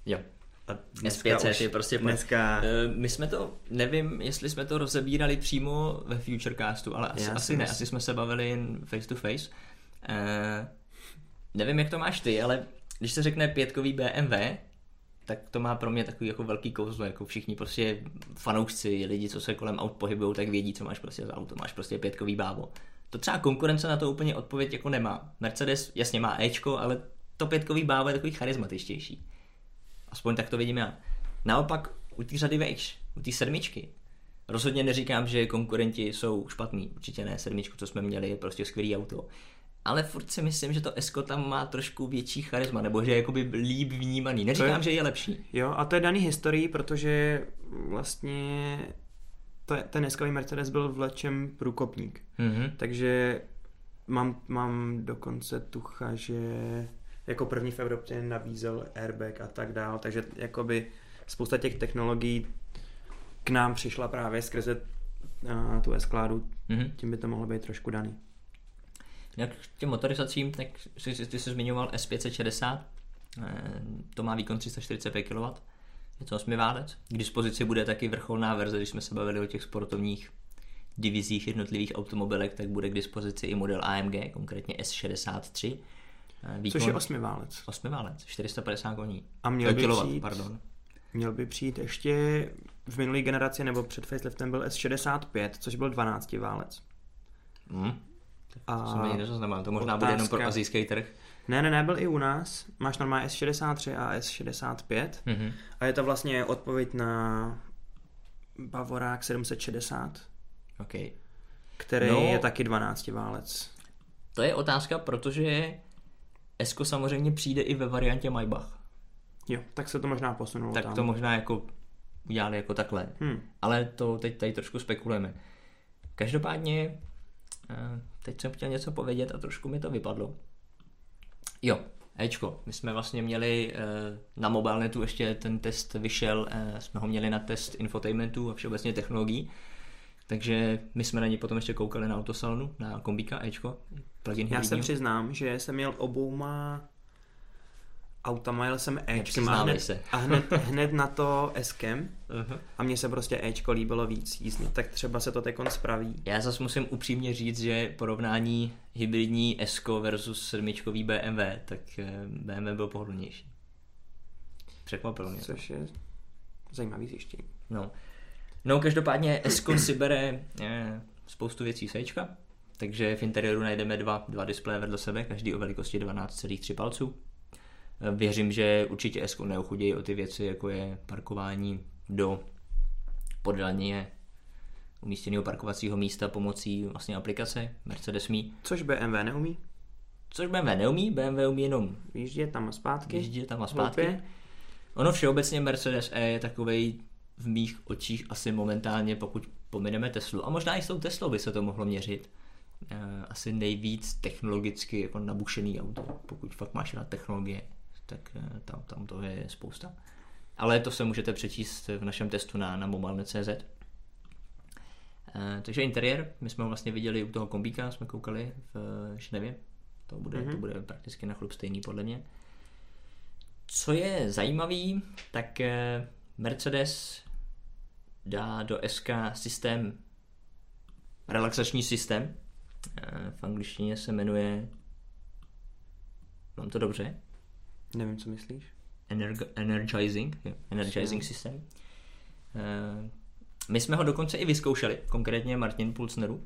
Jo. A S500 je prostě... Dneska... Uh, my jsme to, nevím, jestli jsme to rozebírali přímo ve Futurecastu, ale asi, asi ne, asi jsme se bavili jen face to face. Uh, nevím, jak to máš ty, ale když se řekne pětkový BMW, tak to má pro mě takový jako velký kouzlo, jako všichni prostě fanoušci, lidi, co se kolem aut pohybují, tak vědí, co máš prostě za auto, máš prostě pětkový bávo. To třeba konkurence na to úplně odpověď jako nemá. Mercedes jasně má Ečko, ale to pětkový bávo je takový charismatičtější. Aspoň tak to vidím já. Naopak u té řady vejš, u té sedmičky, rozhodně neříkám, že konkurenti jsou špatní, určitě ne, sedmičku, co jsme měli, je prostě skvělý auto ale furt si myslím, že to Esko tam má trošku větší charisma, nebo že je jakoby líp vnímaný. Neříkám, je, že je lepší. Jo, a to je daný historií, protože vlastně to, ten Eskový Mercedes byl v lečem průkopník. Mm-hmm. Takže mám, mám dokonce tucha, že jako první v Evropě nabízel airbag a tak dál, takže jakoby spousta těch technologií k nám přišla právě skrze uh, tu S-kládu, mm-hmm. tím by to mohlo být trošku daný. Jak k těm motorizacím, tak ty, ty jsi zmiňoval S560, eh, to má výkon 345 kW, je to 8 válec. K dispozici bude taky vrcholná verze, když jsme se bavili o těch sportovních divizích jednotlivých automobilek, tak bude k dispozici i model AMG, konkrétně S63. Eh, výkon, Což je 8 válec. 8 válec, 450 koní. A měl by, kilovat, přijít, pardon. měl by přijít ještě v minulé generaci nebo před faceliftem byl S65, což byl 12 válec. Hmm. A to jsem ani nezaznamenal, to možná otázka... bude jenom pro azijský trh. Ne, ne, ne, byl i u nás. Máš normálně S63 a S65 mm-hmm. a je to vlastně odpověď na Bavorák 760. OK. Který no, je taky 12 válec. To je otázka, protože Esko samozřejmě přijde i ve variantě Maybach. Jo, tak se to možná posunulo Tak tam. to možná jako udělali jako takhle. Hmm. Ale to teď tady trošku spekulujeme. Každopádně Eh, teď jsem chtěl něco povědět a trošku mi to vypadlo. Jo, Ečko, my jsme vlastně měli eh, na mobilnetu ještě ten test vyšel, eh, jsme ho měli na test infotainmentu a všeobecně technologií, takže my jsme na ně potom ještě koukali na autosalonu, na kombíka Ečko, plugin Já se přiznám, že jsem měl obouma autama, jel jsem Ečkem a hned, se. a hned, <laughs> hned na to Eskem uh-huh. a mně se prostě Ečko líbilo víc jízdní, tak třeba se to tekon spraví. Já zase musím upřímně říct, že porovnání hybridní Esko versus sedmičkový BMW, tak eh, BMW byl pohodlnější. Překvapilo mě. Což je zajímavý zjištění. No. no, každopádně Esko si bere eh, spoustu věcí z Ečka, takže v interiéru najdeme dva, dva displeje vedle sebe, každý o velikosti 12,3 palců Věřím, že určitě Esko neochudějí o ty věci, jako je parkování do poddaně umístěného parkovacího místa pomocí vlastně aplikace Mercedes Me. Což BMW neumí? Což BMW neumí, BMW umí jenom Jíždět tam a zpátky. Jíždět tam a zpátky. Hloupě. Ono všeobecně Mercedes E je takovej v mých očích asi momentálně, pokud pomineme Teslu, a možná i s tou Teslou by se to mohlo měřit, eh, asi nejvíc technologicky jako nabušený auto, pokud fakt máš na technologie tak eh, tam, tam to je spousta. Ale to se můžete přečíst v našem testu na, na mobilne.cz. E, takže interiér, my jsme ho vlastně viděli u toho kombíka, jsme koukali v Ženevě. To bude, mm-hmm. to bude prakticky na chlup stejný podle mě. Co je zajímavý, tak eh, Mercedes dá do SK systém, relaxační systém. V angličtině se jmenuje Mám to dobře? Nevím, co myslíš. Energ- energizing, jo, energizing systém. Eh, my jsme ho dokonce i vyzkoušeli, konkrétně Martin Pulsneru.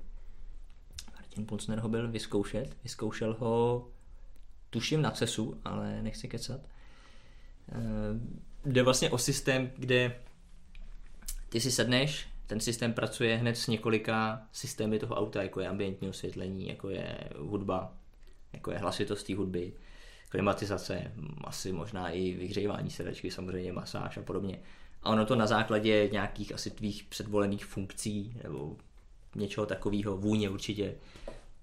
Martin Pulsner ho byl vyzkoušet, vyzkoušel ho tuším na CESu, ale nechci kecat. Eh, jde vlastně o systém, kde ty si sedneš, ten systém pracuje hned s několika systémy toho auta, jako je ambientní osvětlení, jako je hudba, jako je hlasitost té hudby, klimatizace, asi možná i vyhřívání sedačky, samozřejmě masáž a podobně. A ono to na základě nějakých asi tvých předvolených funkcí nebo něčeho takového, vůně určitě,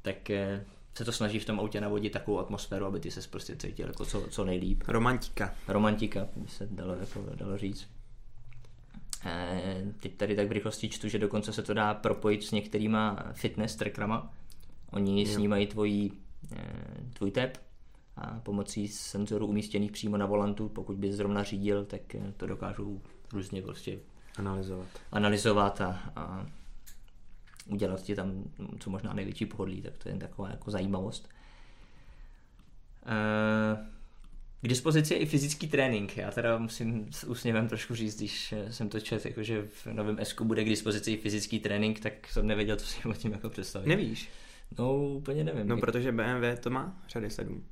tak eh, se to snaží v tom autě navodit takovou atmosféru, aby ty se prostě cítil jako co, co nejlíp. Romantika. Romantika, by se dalo, jako, dalo říct. E, teď tady tak v rychlosti čtu, že dokonce se to dá propojit s některýma fitness trackerama. Oni jo. snímají tvojí, e, tvůj tep a pomocí senzorů umístěných přímo na volantu, pokud by zrovna řídil, tak eh, to dokážou různě prostě analyzovat, analyzovat a, a udělat ti tam co možná největší pohodlí, tak to je taková jako zajímavost. K dispozici je i fyzický trénink. Já teda musím s úsměvem trošku říct, když jsem to četl, jako že v novém SQ bude k dispozici i fyzický trénink, tak jsem nevěděl, co si o tím jako představit. Nevíš? No, úplně nevím. No, protože BMW to má řady sedm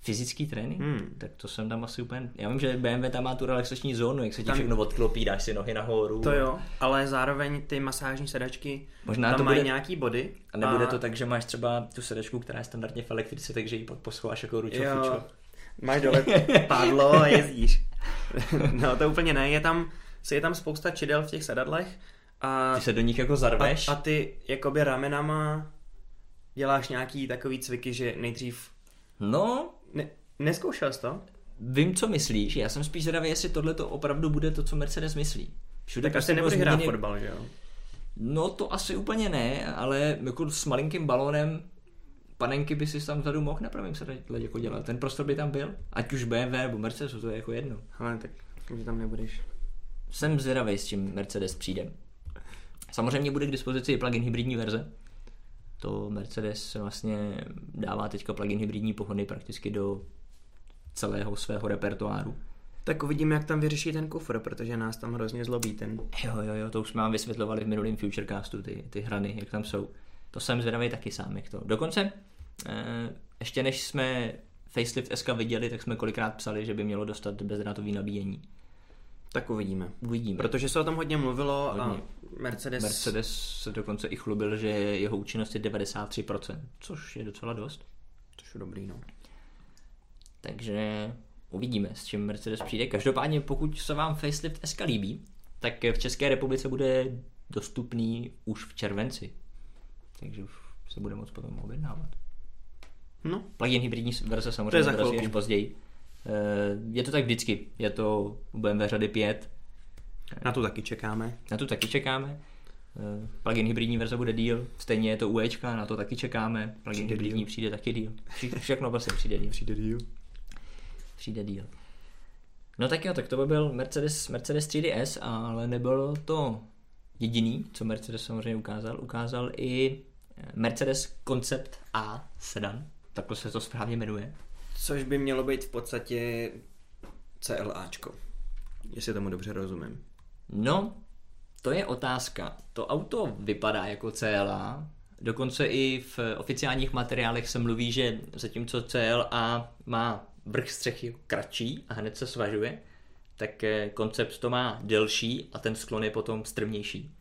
fyzický trénink, hmm. tak to jsem tam asi úplně... Já vím, že BMW tam má tu relaxační zónu, jak se ti tam... všechno odklopí, dáš si nohy nahoru. To jo, ale zároveň ty masážní sedačky Možná tam to mají bude... nějaký body. A nebude a... to tak, že máš třeba tu sedačku, která je standardně v elektrice, takže ji poschováš jako ručovku. Máš dole <laughs> pádlo a jezdíš. <laughs> no to úplně ne, je tam, je tam spousta čidel v těch sedadlech. A, ty se do nich jako zarveš? A, a ty jakoby ramenama děláš nějaký takový cviky, že nejdřív... No, ne, neskoušel jsi to? Vím, co myslíš. Já jsem spíš zvědavý, jestli tohle to opravdu bude to, co Mercedes myslí. Všude tak prostě asi nebude hrát fotbal, že jo? No to asi úplně ne, ale jako s malinkým balónem panenky by si tam vzadu mohl na pravém sedadle jako dělat. Ten prostor by tam byl, ať už BMW nebo Mercedes, to je jako jedno. Ale tak, že tam nebudeš. Jsem zvědavý, s čím Mercedes přijde. Samozřejmě bude k dispozici i plug-in hybridní verze, to Mercedes vlastně dává teďka plug-in hybridní pohony prakticky do celého svého repertoáru. Tak uvidíme, jak tam vyřeší ten kufr, protože nás tam hrozně zlobí ten. Jo, jo, jo, to už jsme vám vysvětlovali v minulém Futurecastu, ty, ty hrany, jak tam jsou. To jsem zvědavý taky sám, jak to. Dokonce, eh, ještě než jsme Facelift SK viděli, tak jsme kolikrát psali, že by mělo dostat bezdrátový nabíjení. Tak uvidíme. Uvidíme. Protože se o tom hodně mluvilo hodně. a Mercedes... Mercedes se dokonce i chlubil, že jeho účinnost je 93%, což je docela dost. Což je dobrý, no. Takže uvidíme, s čím Mercedes přijde. Každopádně, pokud se vám facelift SK líbí, tak v České republice bude dostupný už v červenci. Takže už se bude moc potom objednávat. No. Plug-in hybridní verze samozřejmě dorazí až později. Eh, je to tak vždycky. Je to u BMW řady 5. Na to taky čekáme. Na to taky čekáme. Eh, plugin hybridní verze bude díl, stejně je to UEčka, na to taky čekáme. Plugin přijde hybridní díl. přijde taky díl. Všechno vlastně přijde díl. Přijde díl. Přijde díl. No tak jo, tak to by byl Mercedes, Mercedes 3DS, ale nebylo to jediný, co Mercedes samozřejmě ukázal. Ukázal i Mercedes Concept A sedan, takhle se to správně jmenuje. Což by mělo být v podstatě CLAčko, jestli tomu dobře rozumím. No, to je otázka. To auto vypadá jako CLA, dokonce i v oficiálních materiálech se mluví, že zatímco CLA má vrch střechy kratší a hned se svažuje, tak eh, koncept to má delší a ten sklon je potom strmější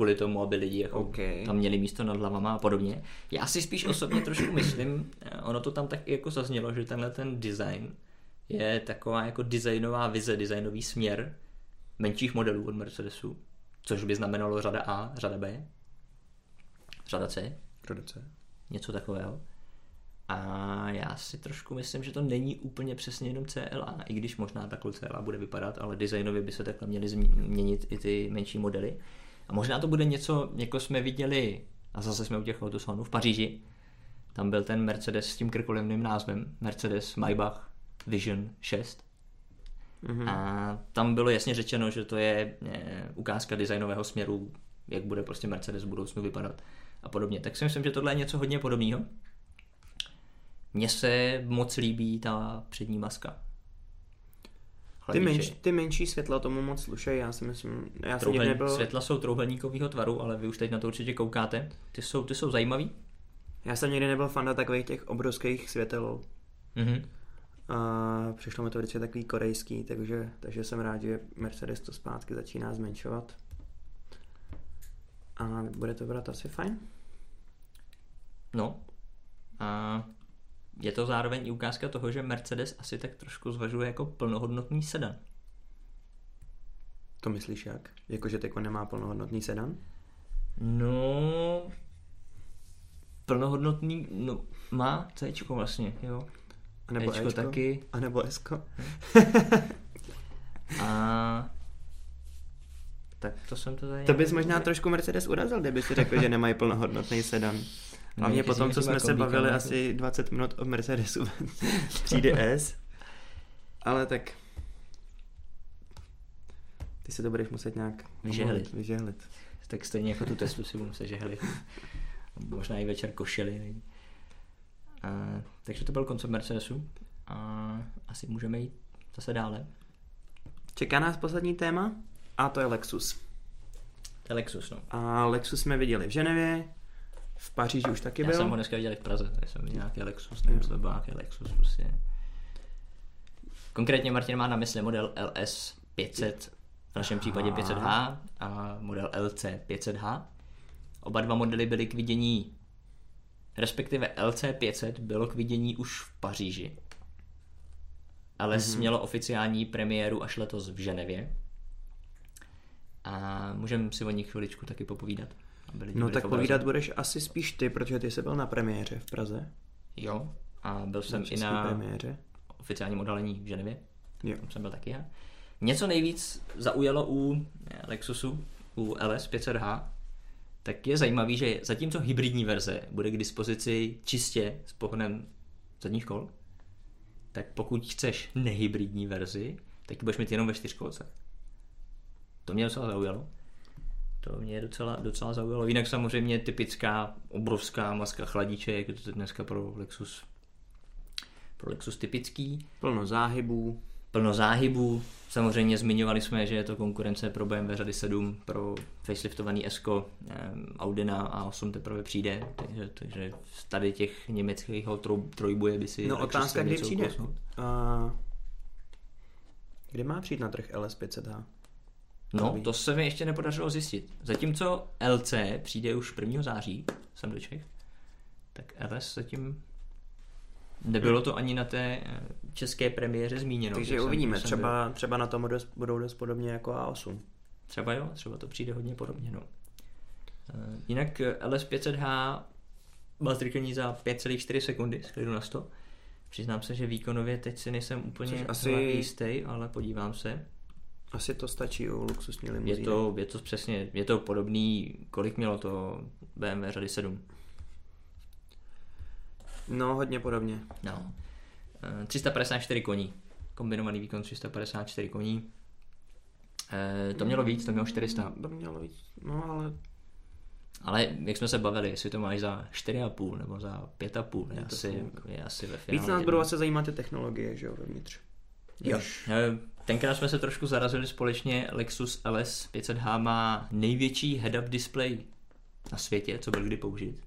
kvůli tomu, aby lidi jako okay. tam měli místo nad hlavama a podobně. Já si spíš osobně trošku myslím, eh, ono to tam tak jako zaznělo, že tenhle ten design je taková jako designová vize, designový směr menších modelů od Mercedesu, což by znamenalo řada A, řada B, řada C. Řada C. Něco takového. A já si trošku myslím, že to není úplně přesně jenom CLA, i když možná takhle CLA bude vypadat, ale designově by se takhle měly změnit i ty menší modely. A možná to bude něco, jako jsme viděli, a zase jsme u těch autosalonů v Paříži, tam byl ten Mercedes s tím krkolevným názvem, Mercedes Maybach Vision 6. Mm-hmm. A tam bylo jasně řečeno, že to je eh, ukázka designového směru, jak bude prostě Mercedes v budoucnu vypadat a podobně. Tak si myslím, že tohle je něco hodně podobného. Mně se moc líbí ta přední maska. Ty, menš, ty menší světla tomu moc slušají, já si myslím, já jsem Trouhel, nebyl... Světla jsou trouhelníkového tvaru, ale vy už teď na to určitě koukáte. Ty jsou, ty jsou zajímavý. Já jsem nikdy nebyl fan takových těch obrovských světel. Mhm. A přišlo mi to vždycky takový korejský, takže, takže jsem rád, že Mercedes to zpátky začíná zmenšovat. A bude to brát asi fajn. No. A je to zároveň i ukázka toho, že Mercedes asi tak trošku zvažuje jako plnohodnotný sedan. To myslíš jak? Jakože Teko nemá plnohodnotný sedan? No, plnohodnotný, no, má C vlastně, jo. A nebo Ečko Ečko? taky. A nebo Esko? <laughs> A tak to jsem to tady... To bys možná trošku Mercedes urazil, kdyby si řekl, že nemají plnohodnotný sedan. Hlavně někteří potom, co jsme se bavili no. asi 20 minut o Mercedesu <laughs> třídy <laughs> S. Ale tak... Ty si to budeš muset nějak Vyžehlit. vyžehlit. Tak stejně jako tu Teslu si budu muset žehlit. Možná i večer košili. A, takže to byl koncept Mercedesu. A asi můžeme jít zase dále. Čeká nás poslední téma a to je Lexus. To je Lexus, no. A Lexus jsme viděli v Ženevě, v Paříži už taky Já byl. jsem ho dneska viděl i v Praze, tady jsem viděl nějaký Lexus, nevím, co to byl nějaký Lexus prostě. Konkrétně Martin má na mysli model LS 500, v našem případě 500H a model LC 500H. Oba dva modely byly k vidění, respektive LC 500 bylo k vidění už v Paříži. LS mm-hmm. mělo oficiální premiéru až letos v Ženevě. A můžeme si o nich chviličku taky popovídat. Aby lidi No byli tak obraze. povídat budeš asi spíš ty, protože ty jsi byl na premiéře v Praze. Jo, a byl jsem na i na premiéře. oficiálním odhalení v Ženevě. Jo. Tam jsem byl taky já. Něco nejvíc zaujalo u Lexusu, u LS 500H, tak je zajímavý, že zatímco hybridní verze bude k dispozici čistě s pohonem zadních kol, tak pokud chceš nehybridní verzi, tak ji budeš mít jenom ve čtyřkolce. To mě docela zaujalo. To mě docela, docela zaujalo. Jinak samozřejmě typická obrovská maska chladíček, je to dneska pro Lexus pro Lexus typický Plno záhybů. plno záhybů. Samozřejmě zmiňovali jsme, že je to konkurence pro BMW řady 7, pro faceliftovaný Esko, Audina A8 teprve přijde, takže, takže tady těch německých troj, trojbuje by si No otázka, kdy přijde. ukousnout. A... Kdy má přijít na trh LS500H? No, to se mi ještě nepodařilo zjistit. Zatímco LC přijde už 1. září, jsem do Čech, tak LS zatím nebylo to ani na té eh, české premiéře zmíněno. Takže Jsem- uvidíme, jsem třeba, třeba na tom dost, budou dost podobně jako A8. Třeba jo, třeba to přijde hodně podobně. No. Eh, Jinak eh, LS500H má zrychlení za 5,4 sekundy z klidu na 100. Přiznám se, že výkonově teď si nejsem úplně asi- jistý, ale podívám se. Asi to stačí u luxusní Je limuzíny. to, je to přesně, je to podobný, kolik mělo to BMW řady 7. No, hodně podobně. No. Eh, 354 koní. Kombinovaný výkon 354 koní. Eh, To mělo víc, to mělo 400. To mělo víc. No, ale Ale jak jsme se bavili, jestli to máš za 4,5 nebo za 5,5, je, Je asi, je asi ve finále. víc nás budou asi zajímat ty technologie, že jo, vevnitř. Jo. Eh, Tenkrát jsme se trošku zarazili společně. Lexus LS 500H má největší head-up display na světě, co byl kdy použit.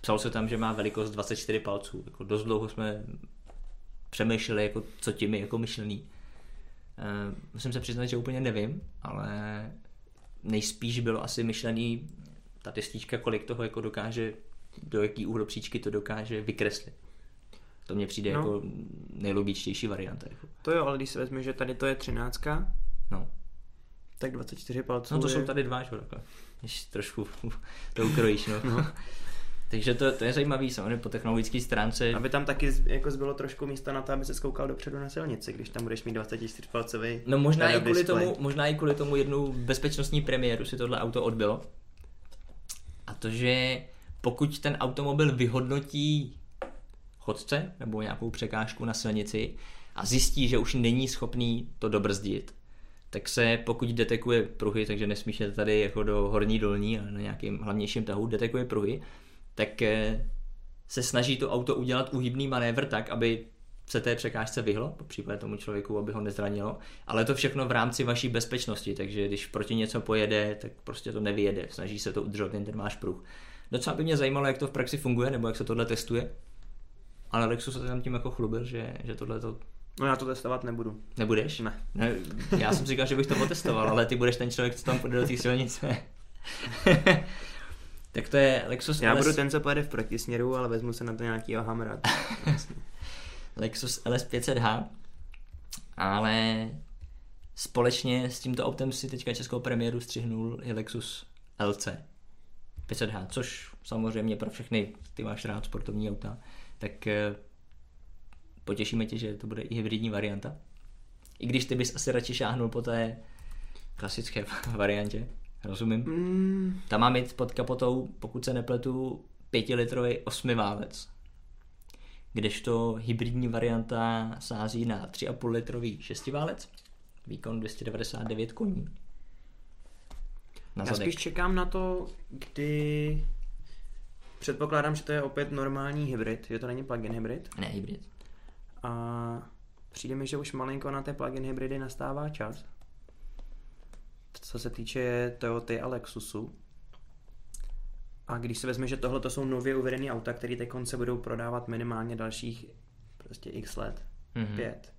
Psalo se tam, že má velikost 24 palců. Jako dost dlouho jsme přemýšleli, jako, co tím je jako myšlený. Eh, Musím se přiznat, že úplně nevím, ale nejspíš bylo asi myšlený ta testička, kolik toho jako dokáže, do jaký úhlu příčky to dokáže vykreslit. To mně přijde No. jako nejlogičtější varianta. Jako. To jo, ale když si vezme, že tady to je 13, No. tak 24 palců no to je... jsou tady dva, že jo, takhle. Když trošku <laughs> to ukrojíš, no. no. <laughs> Takže to, to je zajímavý, samozřejmě po technologické stránce. Aby tam taky z- jako zbylo trošku místa na to, aby se skoukal dopředu na silnici, když tam budeš mít 24 palcový No možná i, kvůli display. tomu, možná i kvůli tomu jednu bezpečnostní premiéru si tohle auto odbylo. A to, že pokud ten automobil vyhodnotí chodce nebo nějakou překážku na silnici a zjistí, že už není schopný to dobrzdit, tak se pokud detekuje pruhy, takže nesmíš jet tady jako do horní dolní a na nějakým hlavnějším tahu, detekuje pruhy, tak eh, se snaží to auto udělat uhybný manévr tak, aby se té překážce vyhlo, po případě tomu člověku, aby ho nezranilo, ale to všechno v rámci vaší bezpečnosti, takže když proti něco pojede, tak prostě to nevyjede, snaží se to udržet jen ten váš pruh. Docela by mě zajímalo, jak to v praxi funguje, nebo jak se tohle testuje, ale Lexus se tam tím jako chlubil, že, že tohle to No já to testovat nebudu. Nebudeš? Ne. ne. Já jsem říkal, že bych to potestoval, ale ty budeš ten člověk, co tam půjde do té silnice. <laughs> tak to je Lexus Já LS... budu ten, co pojede v protisměru, ale vezmu se na to nějakýho hamra. <laughs> Lexus LS 500H, ale společně s tímto autem si teďka českou premiéru střihnul i Lexus LC 500H, což samozřejmě pro všechny, ty máš rád sportovní auta, tak eh, potěšíme tě, že to bude i hybridní varianta. I když ty bys asi radši šáhnul po té klasické <laughs> variantě, rozumím. Mm, Ta má mít pod kapotou, pokud se nepletu, pětilitrový osmiválec. Kdežto hybridní varianta sází na 3,5 litrový šestiválec, výkon 299 koní. Na já zadek. spíš čekám na to, kdy... Předpokládám, že to je opět normální hybrid, že to není plug-in hybrid. Ne, hybrid. A přijde mi, že už malinko na té plug-in hybridy nastává čas. Co se týče Toyoty a Lexusu. A když se vezme, že tohle to jsou nově uvedené auta, které teď se budou prodávat minimálně dalších prostě x let, Mhm. pět,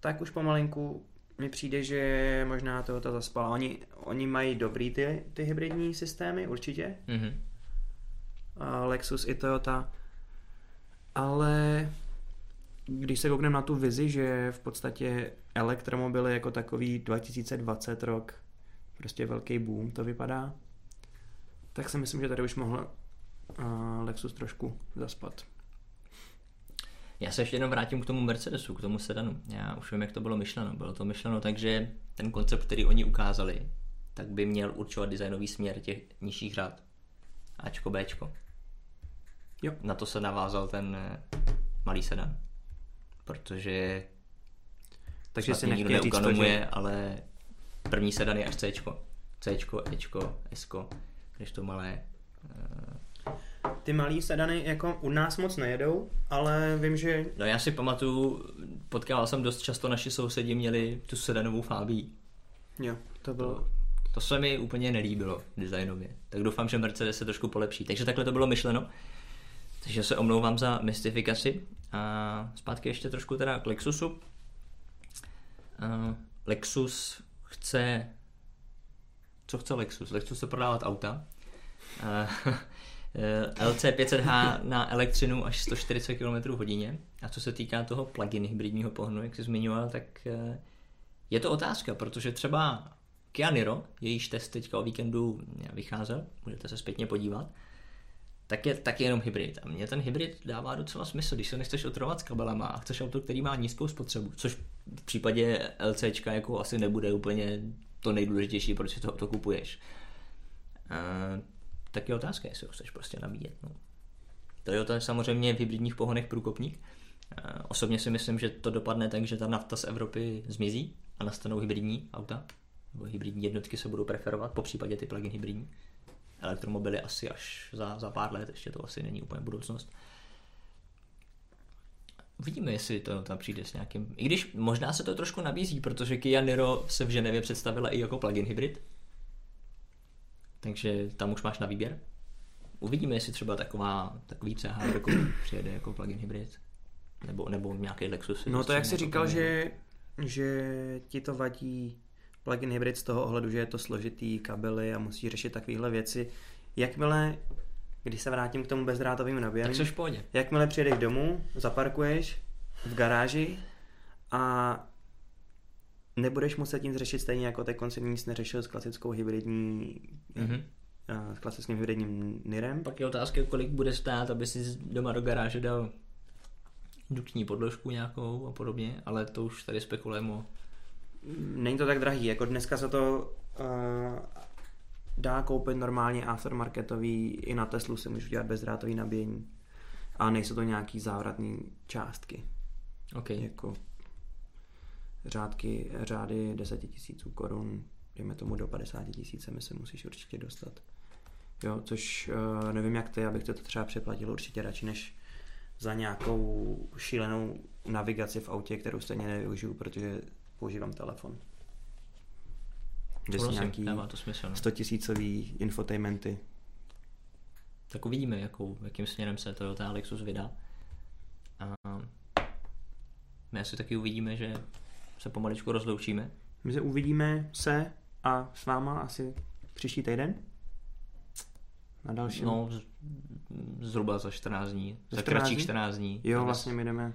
tak už pomalinku mi přijde, že možná Toyota zaspala. Oni, oni mají dobrý ty, ty hybridní systémy, určitě. Mhm. Lexus i Toyota. Ale když se koukneme na tu vizi, že v podstatě elektromobily jako takový 2020 rok, prostě velký boom to vypadá, tak si myslím, že tady už mohl uh, Lexus trošku zaspat. Já se ještě jenom vrátím k tomu Mercedesu, k tomu sedanu. Já už vím, jak to bylo myšleno. Bylo to myšleno tak, že ten koncept, který oni ukázali, tak by měl určovat designový směr těch nižších řád. Ačko, Bčko. Jo. Na to se navázal ten eh, malý sedan. Protože Takže mě nikdo říct to, neukanomuje, že... ale první sedan je až Cčko. Cčko, Ečko, Sko, když to malé. eh, Ty malý sedany jako u nás moc nejedou, ale vím, že No já si pamatuju, potkával jsem dost často naši sousedi měli tu sedanovou Fabii. jo, to bylo... To, to se mi úplně nelíbilo designově. Tak doufám, že Mercedes se trošku polepší. Takže takhle to bylo myšleno. Takže se omlouvám za mystifikaci. A zpátky ještě trošku teda k Lexusu. Lexus chce... Co chce Lexus? Lexus chce prodávat auta. A, <laughs> eh, LC 500H na elektřinu až 140 km hodině. A co se týká toho plug-in hybridního pohonu, jak jsi zmiňoval, tak eh, je to otázka, protože třeba Kia Niro, jejíž test teďka o víkendu vycházel, můžete se zpětně podívat, tak je taky jenom hybrid. A mně ten hybrid dává docela smysl, když se nechceš otrovat s kabelama a chceš auto, který má nízkou spotřebu, což v případě LCčka jako asi nebude úplně to nejdůležitější, proč si to auto kupuješ. A, tak je otázka, jestli ho chceš prostě nabíjet. No. Toyota je samozřejmě v hybridních pohonech průkopník. A Osobně si myslím, že to dopadne tak, že ta nafta z Evropy zmizí a nastanou hybridní auta, nebo hybridní jednotky se budou preferovat, po případě ty plug-in hybridní. Elektromobily asi až za, za pár let, ještě to asi není úplně budoucnost. Uvidíme, jestli to tam přijde s nějakým... I když možná se to trošku nabízí, protože Kia Niro se v Ženevě představila i jako plug-in hybrid. Takže tam už máš na výběr. Uvidíme, jestli třeba taková, takový CH jako přijede jako plug-in hybrid. Nebo, nebo nějaký Lexus. No to jak jsi říkal, že, že ti to vadí plug-in hybrid z toho ohledu, že je to složitý kabely a musí řešit takovéhle věci. Jakmile, když se vrátím k tomu bezdrátovým nabíjení, Tak v jakmile přijedeš domů, zaparkuješ v garáži a nebudeš muset nic řešit stejně jako teď konci nic neřešil s klasickou hybridní Mhm. a s klasickým hybridním NIRem. Pak je otázka, kolik bude stát, aby si doma do garáže dal indukční podložku nějakou a podobně, ale to už tady spekulujeme o... Není to tak drahý, jako dneska se to uh, dá koupit normálně aftermarketový, i na Teslu si můžu dělat bezdrátový nabíjení. A nejsou to nějaký závratné částky, OK. jako řádky, řády 10 tisíců korun, dejme tomu do 50 tisíc, mi se musíš určitě dostat. Jo, což uh, nevím jak ty, abych to třeba přeplatil určitě radši, než za nějakou šílenou navigaci v autě, kterou stejně nevyužiju, protože používám telefon. Kde jsou nějaký to smysl, no. 100 tisícový infotainmenty. Tak uvidíme, jakou, jakým směrem se Toyota Lexus vydá. A my asi taky uvidíme, že se pomaličku rozloučíme. My se uvidíme se a s váma asi příští týden? Na další. No, zhruba za 14 dní. Za, za 14 kratších 14 dní. Jo, vlastně my jdeme.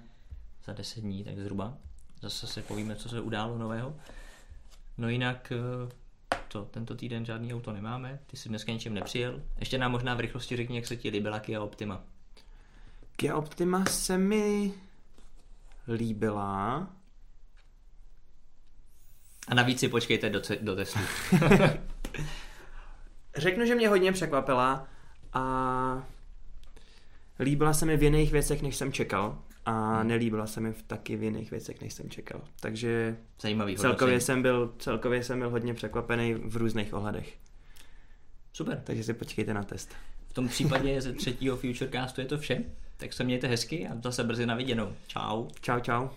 Za 10 dní, tak zhruba. Zase si povíme, co se událo nového. No jinak eh, to, tento týden žádný auto nemáme, ty jsi dneska ničem nepřijel. Ještě nám možná v rychlosti řekni, jak se ti líbila Kia Optima. Kia Optima se mi líbila. A navíc si počkejte do, do testu. <laughs> Řeknu, že mě hodně překvapila a líbila se mi v jiných věcech, než jsem čekal a hmm. nelíbila se mi v taky v jiných věcech, než jsem čekal. Takže Zajímavý celkově jsem, byl, celkově jsem byl hodně překvapený v různých ohledech. Super. Takže si počkejte na test. V tom případě ze třetího Futurecastu je to vše. Tak se mějte hezky a zase brzy na viděnou. Čau. Čau, čau.